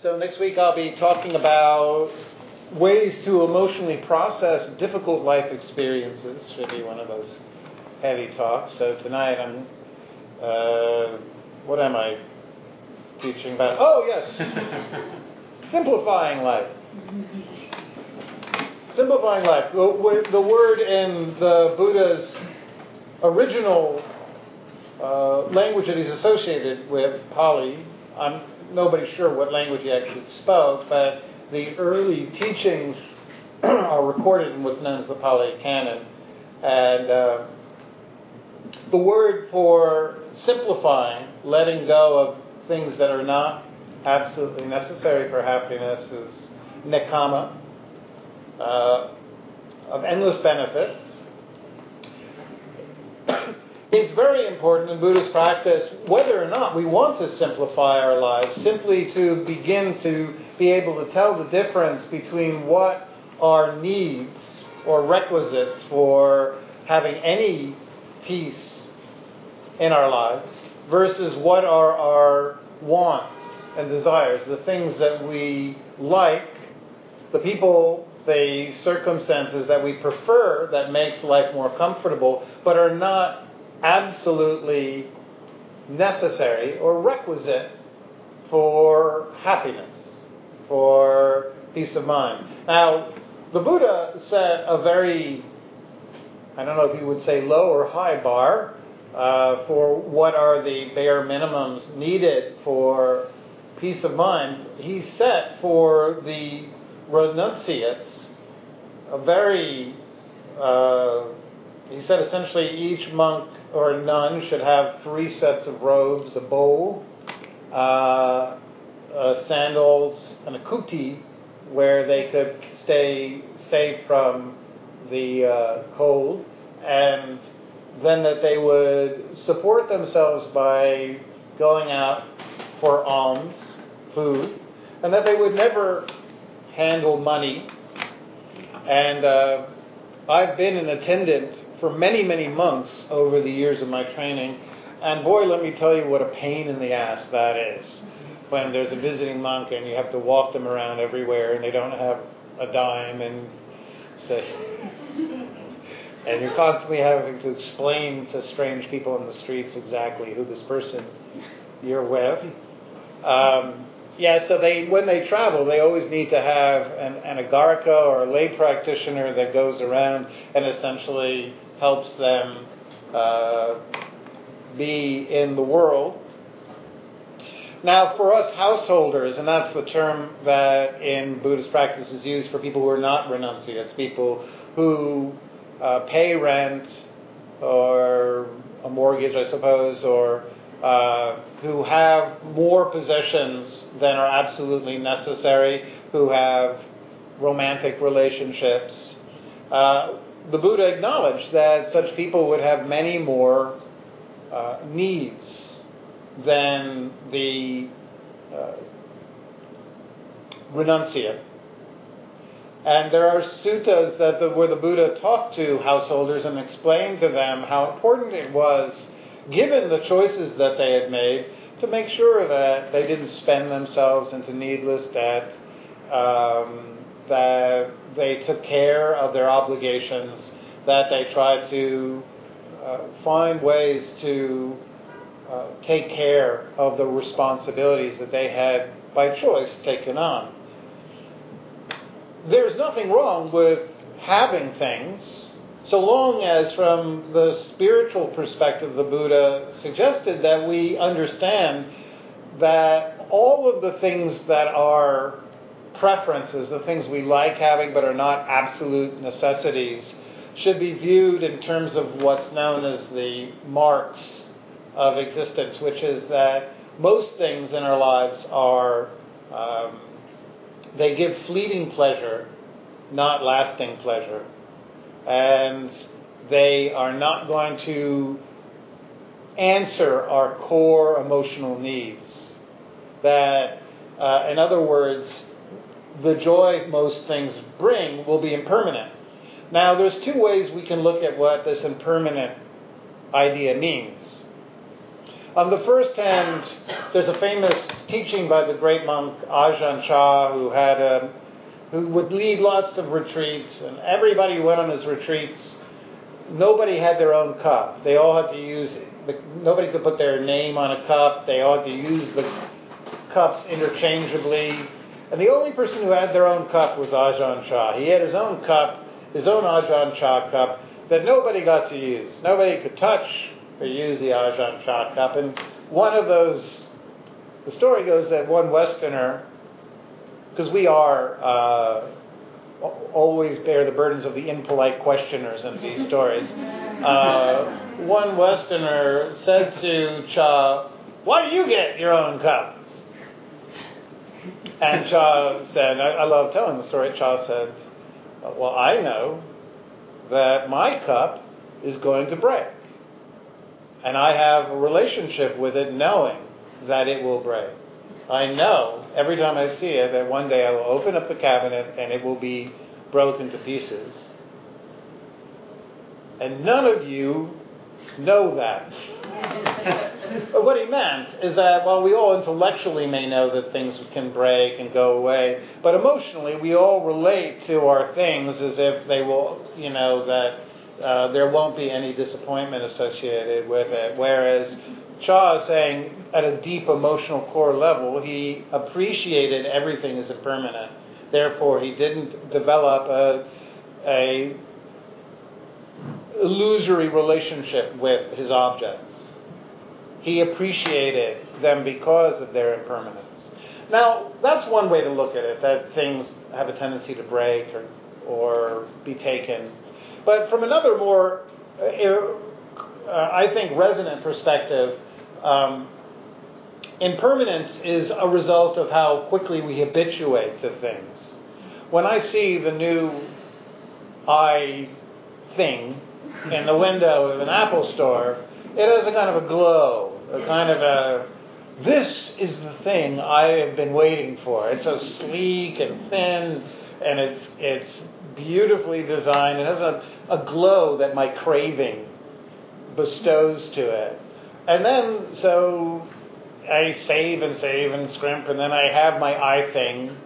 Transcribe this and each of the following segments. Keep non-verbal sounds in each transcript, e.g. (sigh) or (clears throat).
So next week I'll be talking about ways to emotionally process difficult life experiences. Should be one of those heavy talks. So tonight I'm, uh, what am I teaching about? Oh yes, (laughs) simplifying life. Simplifying life. The, the word in the Buddha's original uh, language that he's associated with, Pali, I'm nobody's sure what language he actually spoke, but the early teachings (clears throat) are recorded in what's known as the Pali Canon. And uh, the word for simplifying, letting go of things that are not absolutely necessary for happiness is nekkhamma, uh, of endless benefit. It's very important in Buddhist practice, whether or not we want to simplify our lives, simply to begin to be able to tell the difference between what are needs or requisites for having any peace in our lives versus what are our wants and desires, the things that we like, the people, the circumstances that we prefer that makes life more comfortable, but are not absolutely necessary or requisite for happiness, for peace of mind. Now, the Buddha set a very, I don't know if you would say low or high bar uh, for what are the bare minimums needed for peace of mind. He set for the renunciates a very, uh, he said essentially each monk or a nun should have three sets of robes, a bowl, uh, uh, sandals, and a kuti, where they could stay safe from the uh, cold, and then that they would support themselves by going out for alms, food, and that they would never handle money. And uh, I've been an attendant for many, many months over the years of my training. And boy, let me tell you what a pain in the ass that is. When there's a visiting monk and you have to walk them around everywhere and they don't have a dime and say, (laughs) and you're constantly having to explain to strange people in the streets exactly who this person you're with. Um, yeah, so they when they travel, they always need to have an, anagarika or a lay practitioner that goes around and essentially helps them uh, be in the world. Now, for us householders, and that's the term that in Buddhist practice is used for people who are not renunciates, people who uh, pay rent or a mortgage, I suppose, or uh, who have more possessions than are absolutely necessary, who have romantic relationships. Uh, the Buddha acknowledged that such people would have many more uh, needs than the uh, renunciate. And there are suttas that the, where the Buddha talked to householders and explained to them how important it was, given the choices that they had made, to make sure that they didn't spend themselves into needless debt, um, that they took care of their obligations, that they tried to uh, find ways to uh, take care of the responsibilities that they had by choice taken on. There's nothing wrong with having things, so long as, from the spiritual perspective, the Buddha suggested that we understand that all of the things that are preferences, the things we like having but are not absolute necessities, should be viewed in terms of what's known as the marks of existence, which is that most things in our lives are, um, they give fleeting pleasure, not lasting pleasure. And they are not going to answer our core emotional needs. That, uh, in other words, the joy most things bring will be impermanent. Now, there's two ways we can look at what this impermanent idea means. On the first hand, there's a famous teaching by the great monk Ajahn Chah, who had a, who would lead lots of retreats, and everybody who went on his retreats, nobody had their own cup. They all had to use. It, nobody could put their name on a cup. They all had to use the cups interchangeably. And the only person who had their own cup was Ajahn Chah. He had his own cup, his own Ajahn Chah cup, that nobody got to use. Nobody could touch or use the Ajahn Chah cup. And one of those, the story goes that one Westerner, because we are uh, always bear the burdens of the impolite questioners in these stories. Uh, one Westerner said to Chah, Why do you get your own cup? And Chah said, I, I love telling the story. Chah said, Well, I know that my cup is going to break. And I have a relationship with it knowing that it will break. I know every time I see it that one day I will open up the cabinet and it will be broken to pieces. And none of you know that. but what he meant is that while we all intellectually may know that things can break and go away, but emotionally we all relate to our things as if they will, you know, that uh, there won't be any disappointment associated with it. Whereas Chah is saying at a deep emotional core level, he appreciated everything as impermanent. Therefore, he didn't develop a, a illusory relationship with his objects. He appreciated them because of their impermanence. Now, that's one way to look at it, that things have a tendency to break or, or be taken. But from another more, uh, uh I think, resonant perspective, um, impermanence is a result of how quickly we habituate to things. When I see the new i thing in the window of an Apple store, it has a kind of a glow, a kind of a this is the thing I have been waiting for. It's so sleek and thin, and it's it's beautifully designed. It has a, a glow that my craving bestows to it. And then so I save and save and scrimp, and then I have my i thing,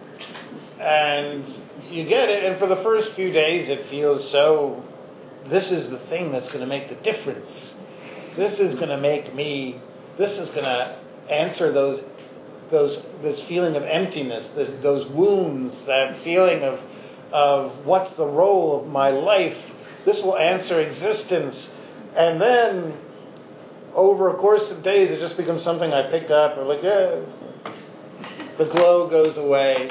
and you get it. And for the first few days, it feels so this is the thing that's going to make the difference. This is going to make me, this is going to answer those, those, this feeling of emptiness, this, those wounds, that feeling of, of what's the role of my life. This will answer existence. And then, over a course of days, it just becomes something I pick up, or like, yeah, the glow goes away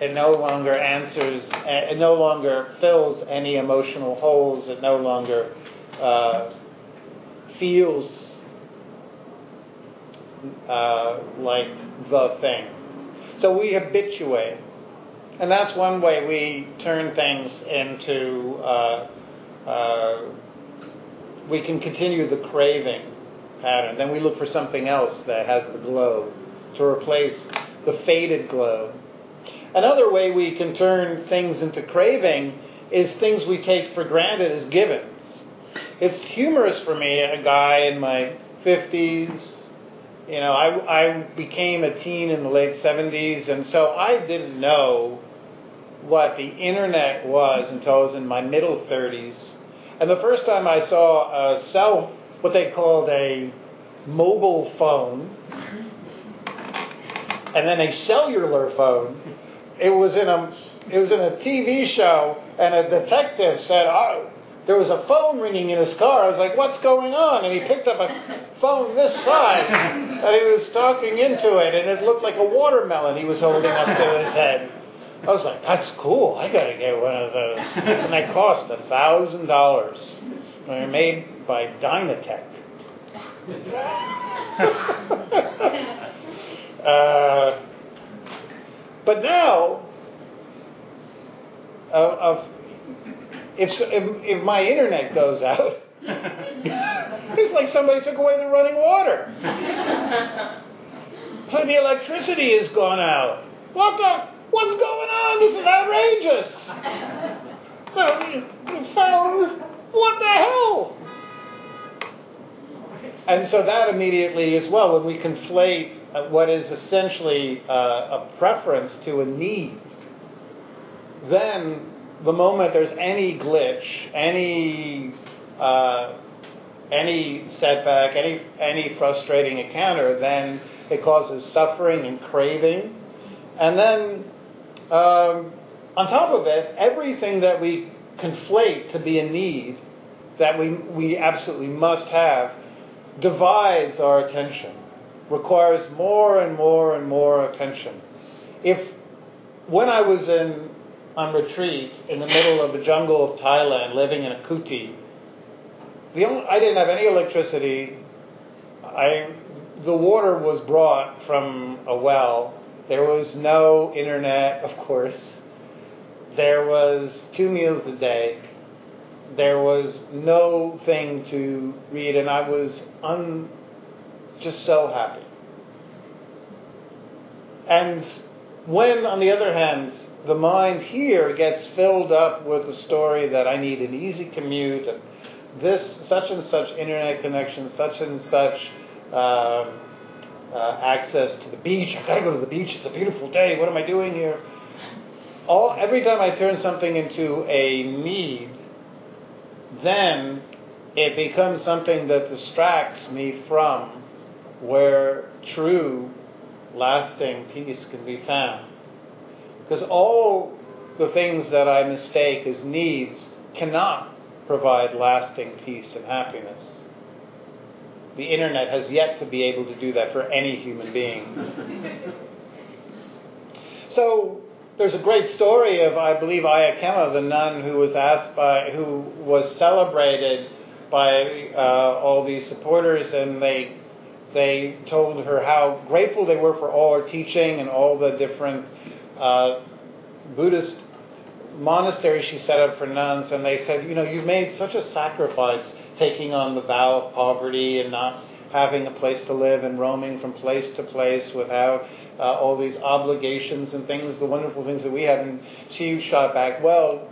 it no longer answers, it no longer fills any emotional holes, it no longer uh, feels uh, like the thing. So we habituate. And that's one way we turn things into, uh, uh, we can continue the craving pattern. Then we look for something else that has the glow to replace the faded glow Another way we can turn things into craving is things we take for granted as givens. It's humorous for me, a guy in my 50s. You know, I, I became a teen in the late 70s, and so I didn't know what the internet was until I was in my middle 30s. And the first time I saw a cell, what they called a mobile phone, mm-hmm. and then a cellular phone, it was in a it was in a TV show, and a detective said, "Oh, there was a phone ringing in his car." I was like, "What's going on?" And he picked up a phone this size, and he was talking into it, and it looked like a watermelon he was holding up to his head. I was like, "That's cool. I got to get one of those." And they cost a thousand dollars. They're made by DynaTAC. (laughs) uh, but now, uh, of if, if, if my internet goes out, (laughs) it's like somebody took away the running water. (laughs) so the electricity has gone out. What the? What's going on? This is outrageous. (laughs) Well, what the hell? and so that immediately as well, when we conflate what is essentially uh, a preference to a need, then the moment there's any glitch, any uh, any setback, any any frustrating encounter, then it causes suffering and craving, and then um, on top of it, everything that we conflate to be a need that we we absolutely must have divides our attention, requires more and more and more attention. If when I was in on retreat in the middle of the jungle of Thailand, living in a kuti. The only, I didn't have any electricity. I, the water was brought from a well. There was no internet, of course. There was two meals a day. There was no thing to read, and I was un, just so happy. And when, on the other hand, the mind here gets filled up with the story that I need an easy commute, and this such and such internet connection, such and such um, uh, access to the beach. I've got to go to the beach. It's a beautiful day. What am I doing here? All every time I turn something into a need, then it becomes something that distracts me from where true, lasting peace can be found. Because all the things that I mistake as needs cannot provide lasting peace and happiness. The internet has yet to be able to do that for any human being. (laughs) so there's a great story of, I believe, Ayya Khema, the nun who was asked by, who was celebrated by uh, all these supporters, and they they told her how grateful they were for all her teaching and all the different uh, Buddhist monasteries she set up for nuns, and they said, you know, you've made such a sacrifice taking on the vow of poverty and not having a place to live and roaming from place to place without uh, all these obligations and things, the wonderful things that we have. And she shot back, well,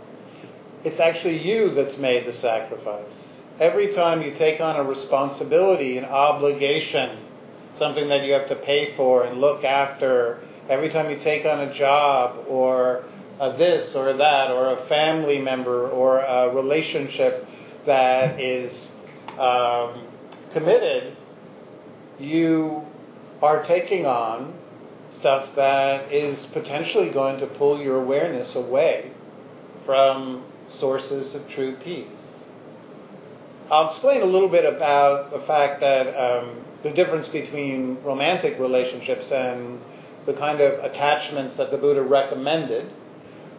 it's actually you that's made the sacrifice. Every time you take on a responsibility, an obligation, something that you have to pay for and look after Every time you take on a job or a this or that or a family member or a relationship that is um, committed, you are taking on stuff that is potentially going to pull your awareness away from sources of true peace. I'll explain a little bit about the fact that um, the difference between romantic relationships and the kind of attachments that the Buddha recommended.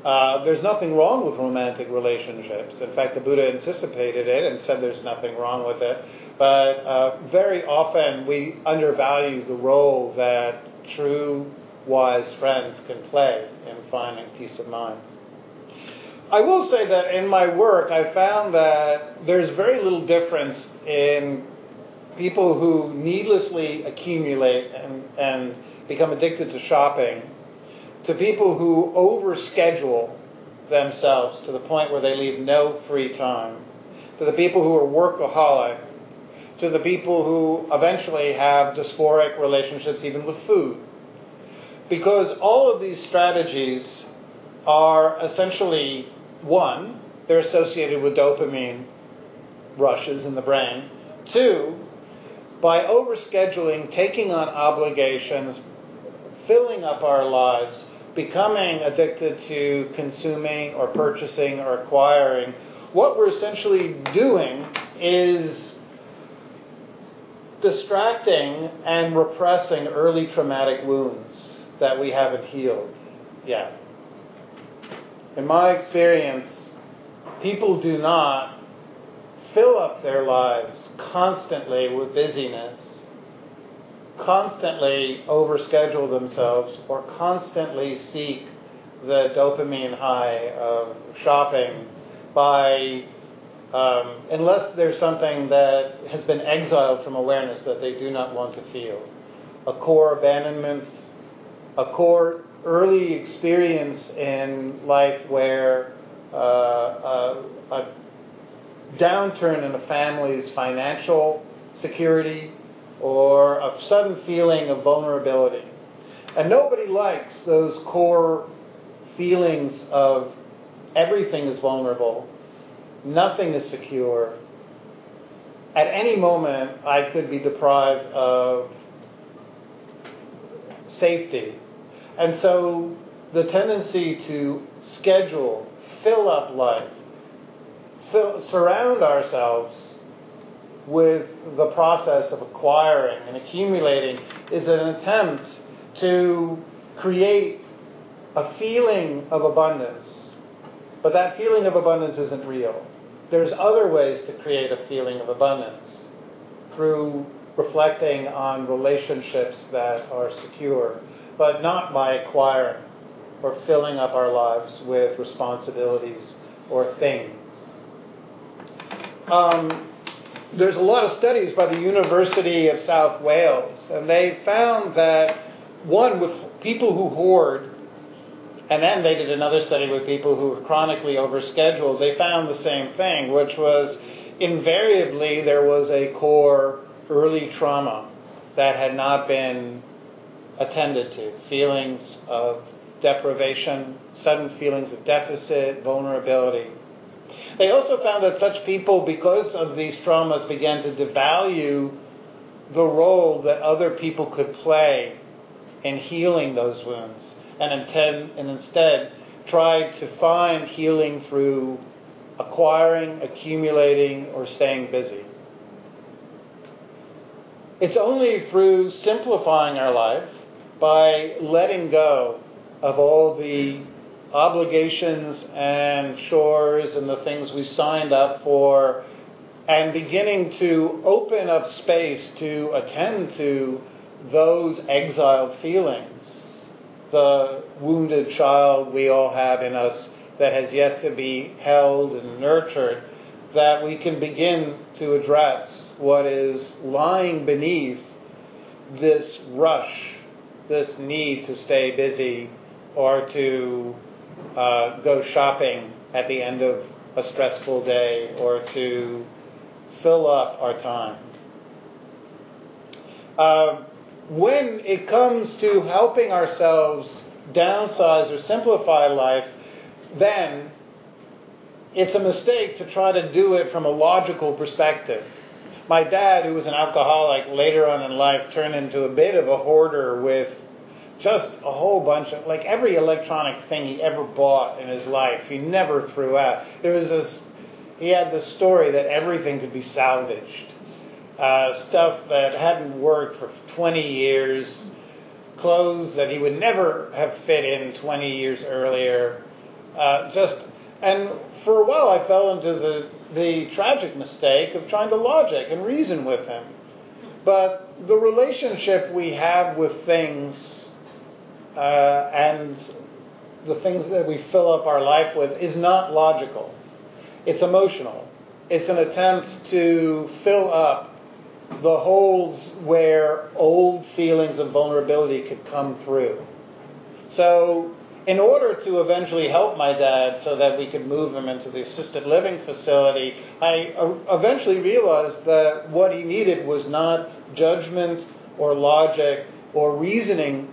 Uh, there's nothing wrong with romantic relationships. In fact, the Buddha anticipated it and said there's nothing wrong with it. But uh, very often we undervalue the role that true, wise friends can play in finding peace of mind. I will say that in my work, I found that there's very little difference in people who needlessly accumulate and, and become addicted to shopping, to people who overschedule themselves to the point where they leave no free time, to the people who are workaholic, to the people who eventually have dysphoric relationships even with food. Because all of these strategies are essentially one, they're associated with dopamine rushes in the brain. Two, by overscheduling, taking on obligations, filling up our lives, becoming addicted to consuming or purchasing or acquiring, what we're essentially doing is distracting and repressing early traumatic wounds that we haven't healed yet. In my experience, people do not fill up their lives constantly with busyness constantly overschedule themselves or constantly seek the dopamine high of shopping by, um, unless there's something that has been exiled from awareness that they do not want to feel. A core abandonment, a core early experience in life where uh, a, a downturn in a family's financial security or a sudden feeling of vulnerability. And nobody likes those core feelings of everything is vulnerable, nothing is secure. At any moment, I could be deprived of safety. And so the tendency to schedule, fill up life, fill, surround ourselves with the process of acquiring and accumulating is an attempt to create a feeling of abundance. But that feeling of abundance isn't real. There's other ways to create a feeling of abundance through reflecting on relationships that are secure, but not by acquiring or filling up our lives with responsibilities or things. Um, there's a lot of studies by the University of South Wales, and they found that one, with people who hoard, and then they did another study with people who were chronically overscheduled, they found the same thing, which was invariably there was a core early trauma that had not been attended to. Feelings of deprivation, sudden feelings of deficit, vulnerability. They also found that such people, because of these traumas, began to devalue the role that other people could play in healing those wounds and, intend, and instead tried to find healing through acquiring, accumulating, or staying busy. It's only through simplifying our life by letting go of all the obligations and chores and the things we signed up for and beginning to open up space to attend to those exiled feelings. The wounded child we all have in us that has yet to be held and nurtured, that we can begin to address what is lying beneath this rush, this need to stay busy or to uh, go shopping at the end of a stressful day or to fill up our time. Uh, when it comes to helping ourselves downsize or simplify life, then it's a mistake to try to do it from a logical perspective. My dad, who was an alcoholic later on in life, turned into a bit of a hoarder with just a whole bunch of, like every electronic thing he ever bought in his life, he never threw out. There was this, he had this story that everything could be salvaged. Uh, stuff that hadn't worked for 20 years, clothes that he would never have fit in 20 years earlier. Uh, just, and for a while I fell into the, the tragic mistake of trying to logic and reason with him. But the relationship we have with things uh, and the things that we fill up our life with is not logical. It's emotional. It's an attempt to fill up the holes where old feelings of vulnerability could come through. So, in order to eventually help my dad so that we could move him into the assisted living facility, I uh, eventually realized that what he needed was not judgment or logic or reasoning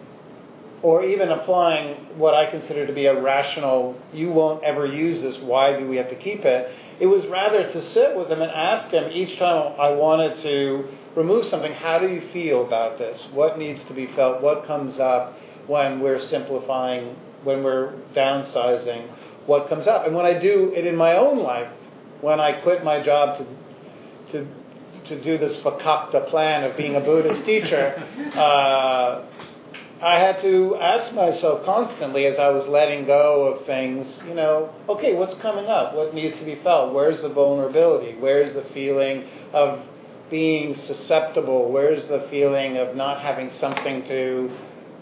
or even applying what I consider to be a rational, you won't ever use this, why do we have to keep it? It was rather to sit with him and ask him each time I wanted to remove something, how do you feel about this? What needs to be felt? What comes up when we're simplifying, when we're downsizing? What comes up? And when I do it in my own life, when I quit my job to, to, to do this fakakta plan of being a Buddhist teacher, (laughs) uh, I had to ask myself constantly as I was letting go of things, you know, okay, what's coming up? What needs to be felt? Where's the vulnerability? Where's the feeling of being susceptible? Where's the feeling of not having something to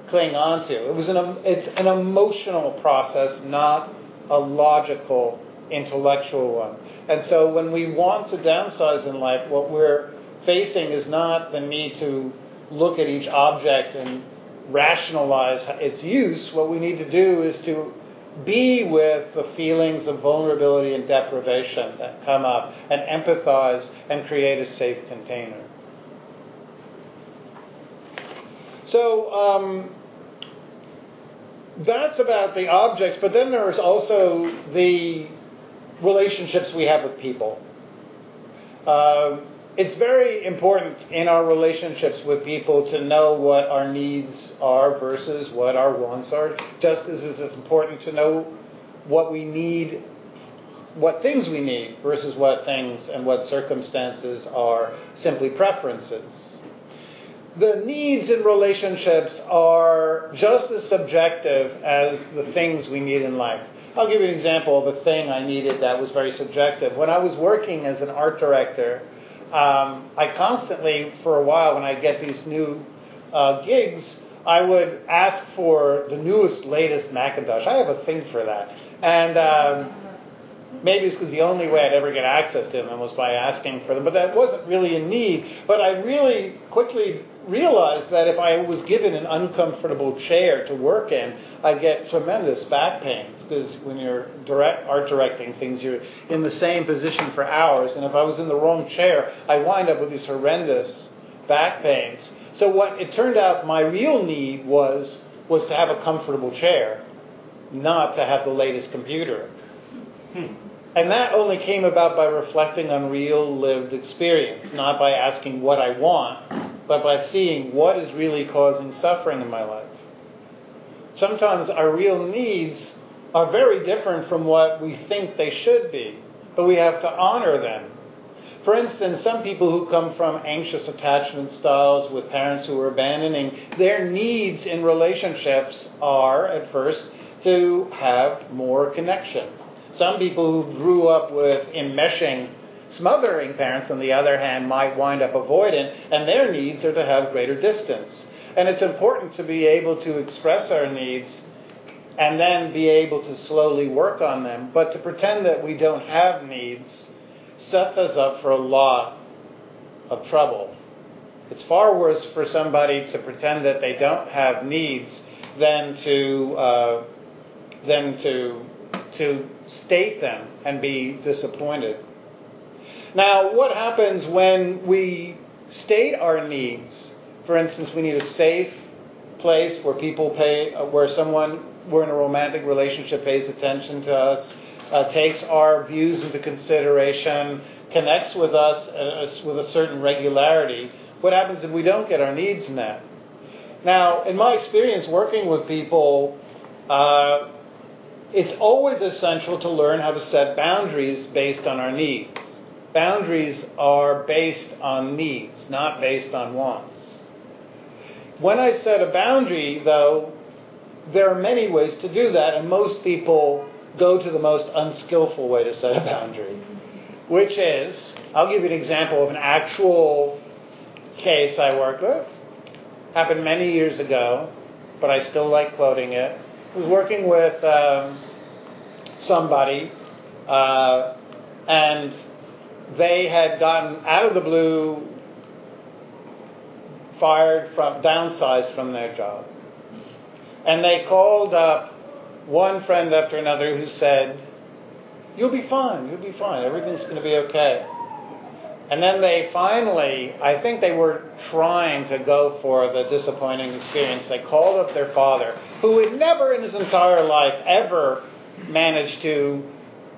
cling on to? It was an, it's an emotional process, not a logical, intellectual one. And so when we want to downsize in life, what we're facing is not the need to look at each object and rationalize its use. What we need to do is to be with the feelings of vulnerability and deprivation that come up and empathize and create a safe container. So um, that's about the objects, but then there's also the relationships we have with people. Uh, it's very important in our relationships with people to know what our needs are versus what our wants are, just as it's important to know what we need, what things we need versus what things and what circumstances are simply preferences. The needs in relationships are just as subjective as the things we need in life. I'll give you an example of a thing I needed that was very subjective. When I was working as an art director, um, I constantly, for a while, when I get these new uh, gigs, I would ask for the newest, latest Macintosh. I have a thing for that. And um, maybe it's because the only way I'd ever get access to them was by asking for them, but that wasn't really a need. But I really quickly realized that if I was given an uncomfortable chair to work in, I'd get tremendous back pains because when you're direct, art directing things, you're in the same position for hours. And if I was in the wrong chair, I wind up with these horrendous back pains. So what it turned out my real need was was to have a comfortable chair, not to have the latest computer. Hmm. And that only came about by reflecting on real lived experience, not by asking what I want, but by seeing what is really causing suffering in my life. Sometimes our real needs are very different from what we think they should be, but we have to honor them. For instance, some people who come from anxious attachment styles with parents who are abandoning, their needs in relationships are, at first, to have more connection. Some people who grew up with enmeshing Smothering parents, on the other hand, might wind up avoidant, and their needs are to have greater distance. And it's important to be able to express our needs and then be able to slowly work on them. But to pretend that we don't have needs sets us up for a lot of trouble. It's far worse for somebody to pretend that they don't have needs than to uh, than to to state them and be disappointed. Now, what happens when we state our needs? For instance, we need a safe place where people pay, uh, where someone we're in a romantic relationship pays attention to us, uh, takes our views into consideration, connects with us uh, with a certain regularity. What happens if we don't get our needs met? Now, in my experience working with people, uh, it's always essential to learn how to set boundaries based on our needs. Boundaries are based on needs, not based on wants. When I set a boundary, though, there are many ways to do that, and most people go to the most unskillful way to set a boundary, which is I'll give you an example of an actual case I worked with. Happened many years ago, but I still like quoting it. Was working with um, somebody, uh, and they had gotten out of the blue fired from downsized from their job. And they called up one friend after another who said, You'll be fine, you'll be fine, everything's going to be okay. And then they finally, I think they were trying to go for the disappointing experience. They called up their father, who had never in his entire life ever managed to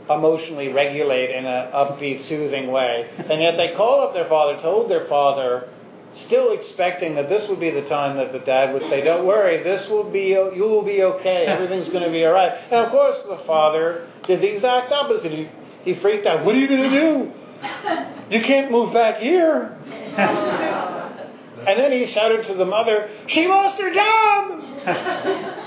emotionally regulate in an upbeat, soothing way. And yet they called up their father, told their father, still expecting that this would be the time that the dad would say, "Don't worry, this will be you will be okay. Everything's going to be all right." And of course, the father did the exact opposite. He, he freaked out. What are you going to do? You can't move back here. and then he shouted to the mother, "She lost her job." (laughs)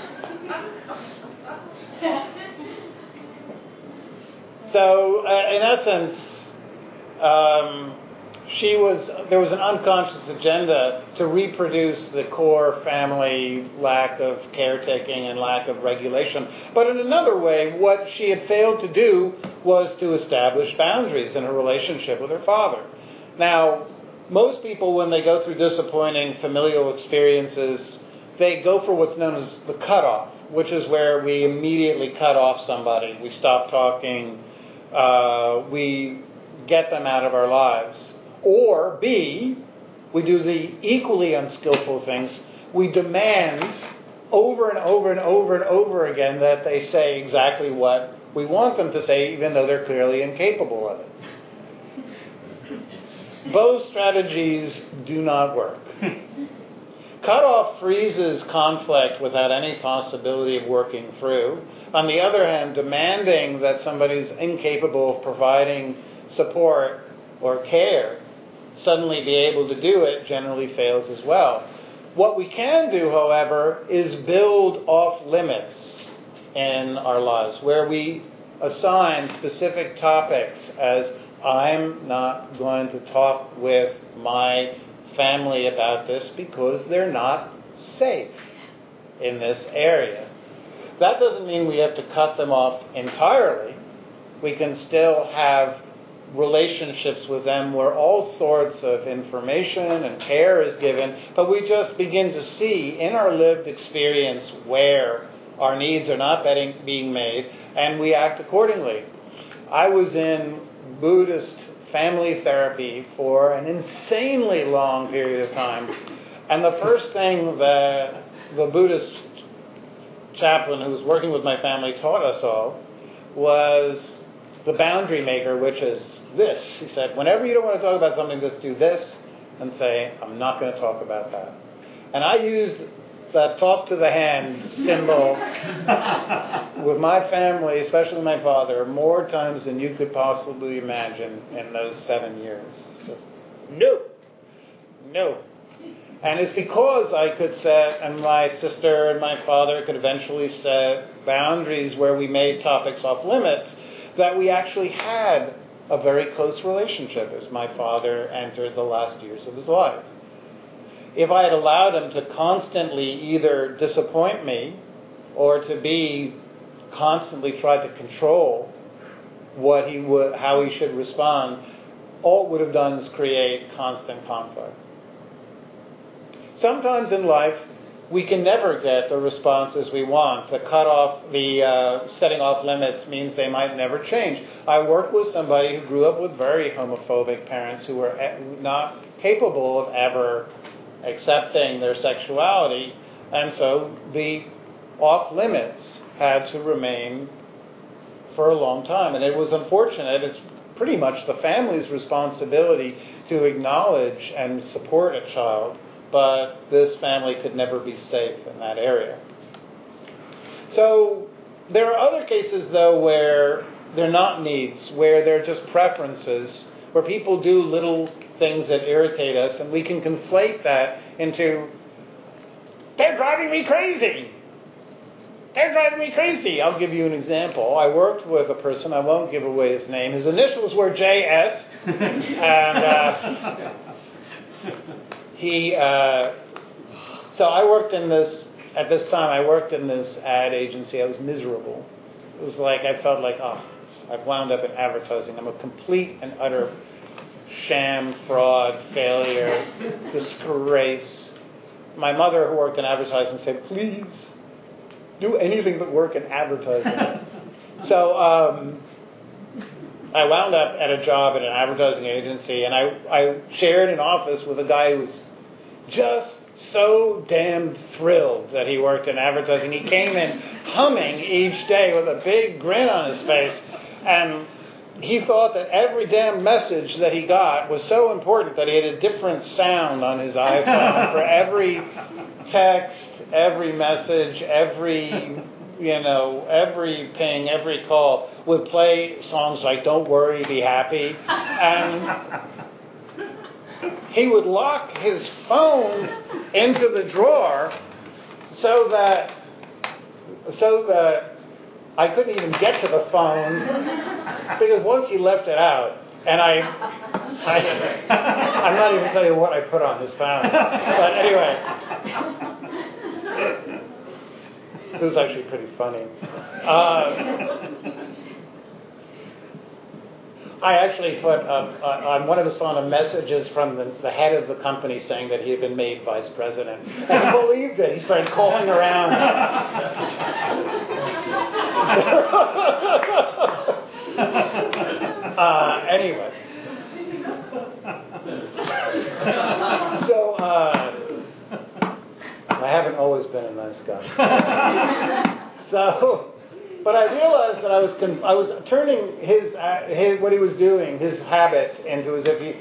So, uh, in essence, um, she was there was an unconscious agenda to reproduce the core family lack of caretaking and lack of regulation. But in another way, what she had failed to do was to establish boundaries in her relationship with her father. Now, most people, when they go through disappointing familial experiences, they go for what's known as the cutoff, which is where we immediately cut off somebody. We stop talking uh, we get them out of our lives. Or B, we do the equally unskillful things. we demand over and over and over and over again that they say exactly what we want them to say, even though they're clearly incapable of it. Both strategies do not work. Cutoff freezes conflict without any possibility of working through. On the other hand, demanding that somebody's incapable of providing support or care suddenly be able to do it generally fails as well. What we can do, however, is build off limits in our lives where we assign specific topics as I'm not going to talk with my family about this because they're not safe in this area. That doesn't mean we have to cut them off entirely. We can still have relationships with them where all sorts of information and care is given, but we just begin to see in our lived experience where our needs are not being made, and we act accordingly. I was in Buddhist family therapy for an insanely long period of time, and the first thing that the Buddhist chaplain who was working with my family taught us all was the boundary maker, which is this. He said, whenever you don't want to talk about something, just do this and say, I'm not going to talk about that. And I used that talk to the hand symbol (laughs) with my family, especially my father, more times than you could possibly imagine in those seven years. Just no, no. And it's because I could set, and my sister and my father could eventually set boundaries where we made topics off limits, that we actually had a very close relationship as my father entered the last years of his life. If I had allowed him to constantly either disappoint me or to be constantly try to control what he would, how he should respond, all it would have done is create constant conflict. Sometimes in life, we can never get the responses we want. The cutoff, the uh, setting off limits means they might never change. I work with somebody who grew up with very homophobic parents who were not capable of ever accepting their sexuality, and so the off limits had to remain for a long time. And it was unfortunate. It's pretty much the family's responsibility to acknowledge and support a child but this family could never be safe in that area. So there are other cases, though, where they're not needs, where they're just preferences, where people do little things that irritate us, and we can conflate that into, they're driving me crazy. They're driving me crazy. I'll give you an example. I worked with a person, I won't give away his name. His initials were JS. and uh, (laughs) he, uh, so I worked in this, at this time, I worked in this ad agency. I was miserable. It was like, I felt like, oh, I've wound up in advertising. I'm a complete and utter sham, fraud, failure, disgrace. My mother, who worked in advertising, said, please do anything but work in advertising. (laughs) so, um, I wound up at a job at an advertising agency, and I, I shared an office with a guy who was just so damned thrilled that he worked in advertising. He came in humming each day with a big grin on his face, and he thought that every damn message that he got was so important that he had a different sound on his iPhone for (laughs) every text, every message, every you know, every ping, every call would play songs like Don't Worry, Be Happy. And he would lock his phone into the drawer so that so that I couldn't even get to the phone because once he left it out, and I, I I'm not even telling you what I put on his phone, but anyway, it was actually pretty funny. Uh, I actually put uh, uh, on one of his phone a messages from the, the, head of the company saying that he had been made vice president. And he believed it. He started calling around. (laughs) uh, anyway. So, uh, I haven't always been a nice guy. (laughs) so, but I realized that I was con- I was turning his, uh, his what he was doing, his habits, into as if he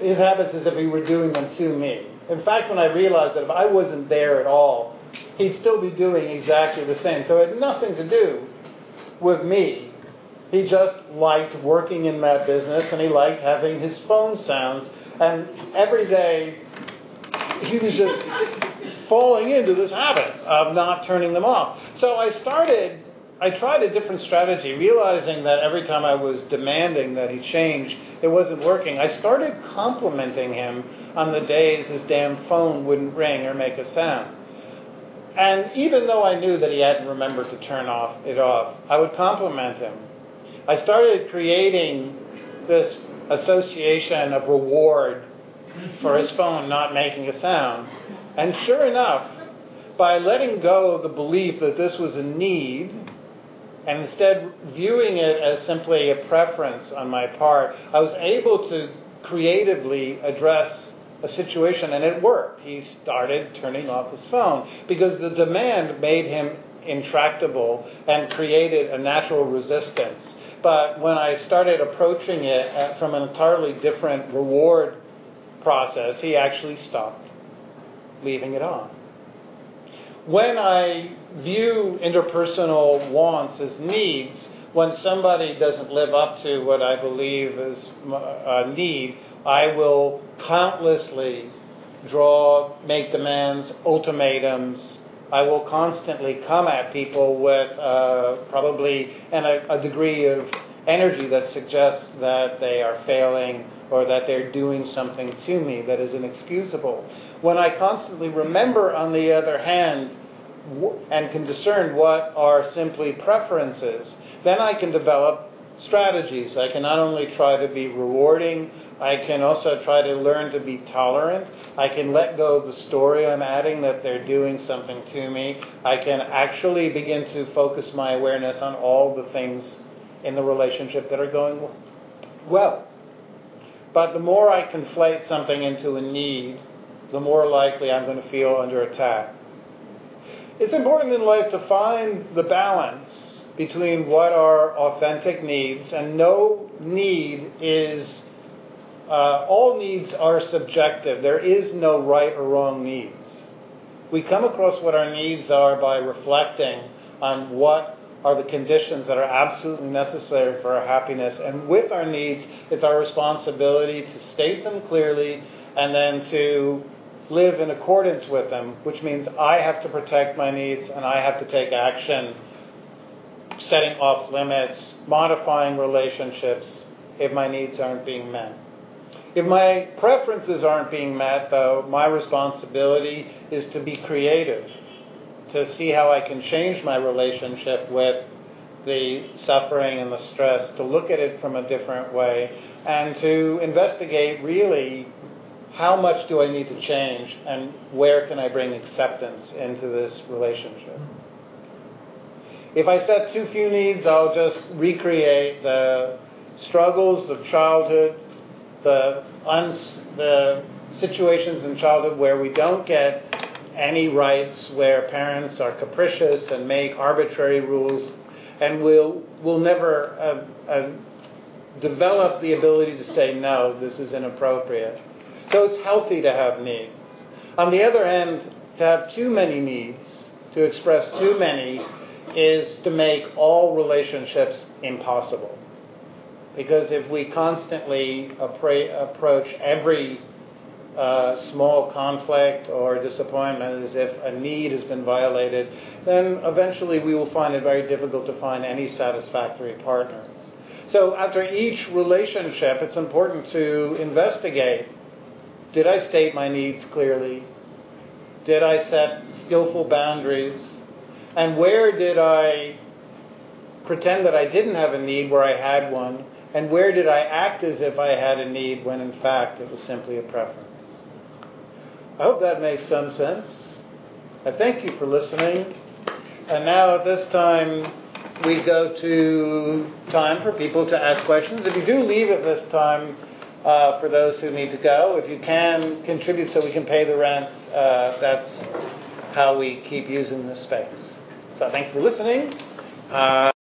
his habits as if he were doing them to me. In fact, when I realized that if I wasn't there at all, he'd still be doing exactly the same. So it had nothing to do with me. He just liked working in that business and he liked having his phone sounds. And every day he was just (laughs) falling into this habit of not turning them off. So I started, I tried a different strategy, realizing that every time I was demanding that he change, it wasn't working. I started complimenting him on the days his damn phone wouldn't ring or make a sound. And even though I knew that he hadn't remembered to turn off it off, I would compliment him. I started creating this association of reward for his phone not making a sound. And sure enough, by letting go of the belief that this was a need, and instead viewing it as simply a preference on my part, I was able to creatively address a situation, and it worked. He started turning off his phone because the demand made him intractable and created a natural resistance. But when I started approaching it uh, from an entirely different reward process, he actually stopped leaving it on. When I view interpersonal wants as needs, when somebody doesn't live up to what I believe is a need, I will countlessly draw, make demands, ultimatums. I will constantly come at people with uh, probably and a, a degree of energy that suggests that they are failing or that they're doing something to me that is inexcusable. When I constantly remember, on the other hand, and can discern what are simply preferences, then I can develop strategies. I can not only try to be rewarding, I can also try to learn to be tolerant. I can let go of the story I'm adding that they're doing something to me. I can actually begin to focus my awareness on all the things in the relationship that are going well. But the more I conflate something into a need, the more likely I'm going to feel under attack. It's important in life to find the balance between what are authentic needs, and no need is, uh, all needs are subjective. There is no right or wrong needs. We come across what our needs are by reflecting on what are the conditions that are absolutely necessary for our happiness. And with our needs, it's our responsibility to state them clearly and then to live in accordance with them, which means I have to protect my needs and I have to take action, setting off limits, modifying relationships if my needs aren't being met. If my preferences aren't being met, though, my responsibility is to be creative to see how I can change my relationship with the suffering and the stress, to look at it from a different way, and to investigate really how much do I need to change and where can I bring acceptance into this relationship. If I set too few needs, I'll just recreate the struggles of childhood, the, uns- the situations in childhood where we don't get any rights where parents are capricious and make arbitrary rules and will will never uh, uh, develop the ability to say no this is inappropriate. So it's healthy to have needs. On the other hand to have too many needs to express too many is to make all relationships impossible. Because if we constantly approach every uh, small conflict or disappointment as if a need has been violated, then eventually we will find it very difficult to find any satisfactory partners. So after each relationship, it's important to investigate did I state my needs clearly? Did I set skillful boundaries? And where did I pretend that I didn't have a need where I had one? And where did I act as if I had a need when in fact it was simply a preference? I hope that makes some sense. I thank you for listening. And now at this time, we go to time for people to ask questions. If you do leave at this time, uh, for those who need to go, if you can contribute so we can pay the rent, uh, that's how we keep using this space. So thank you for listening. Uh,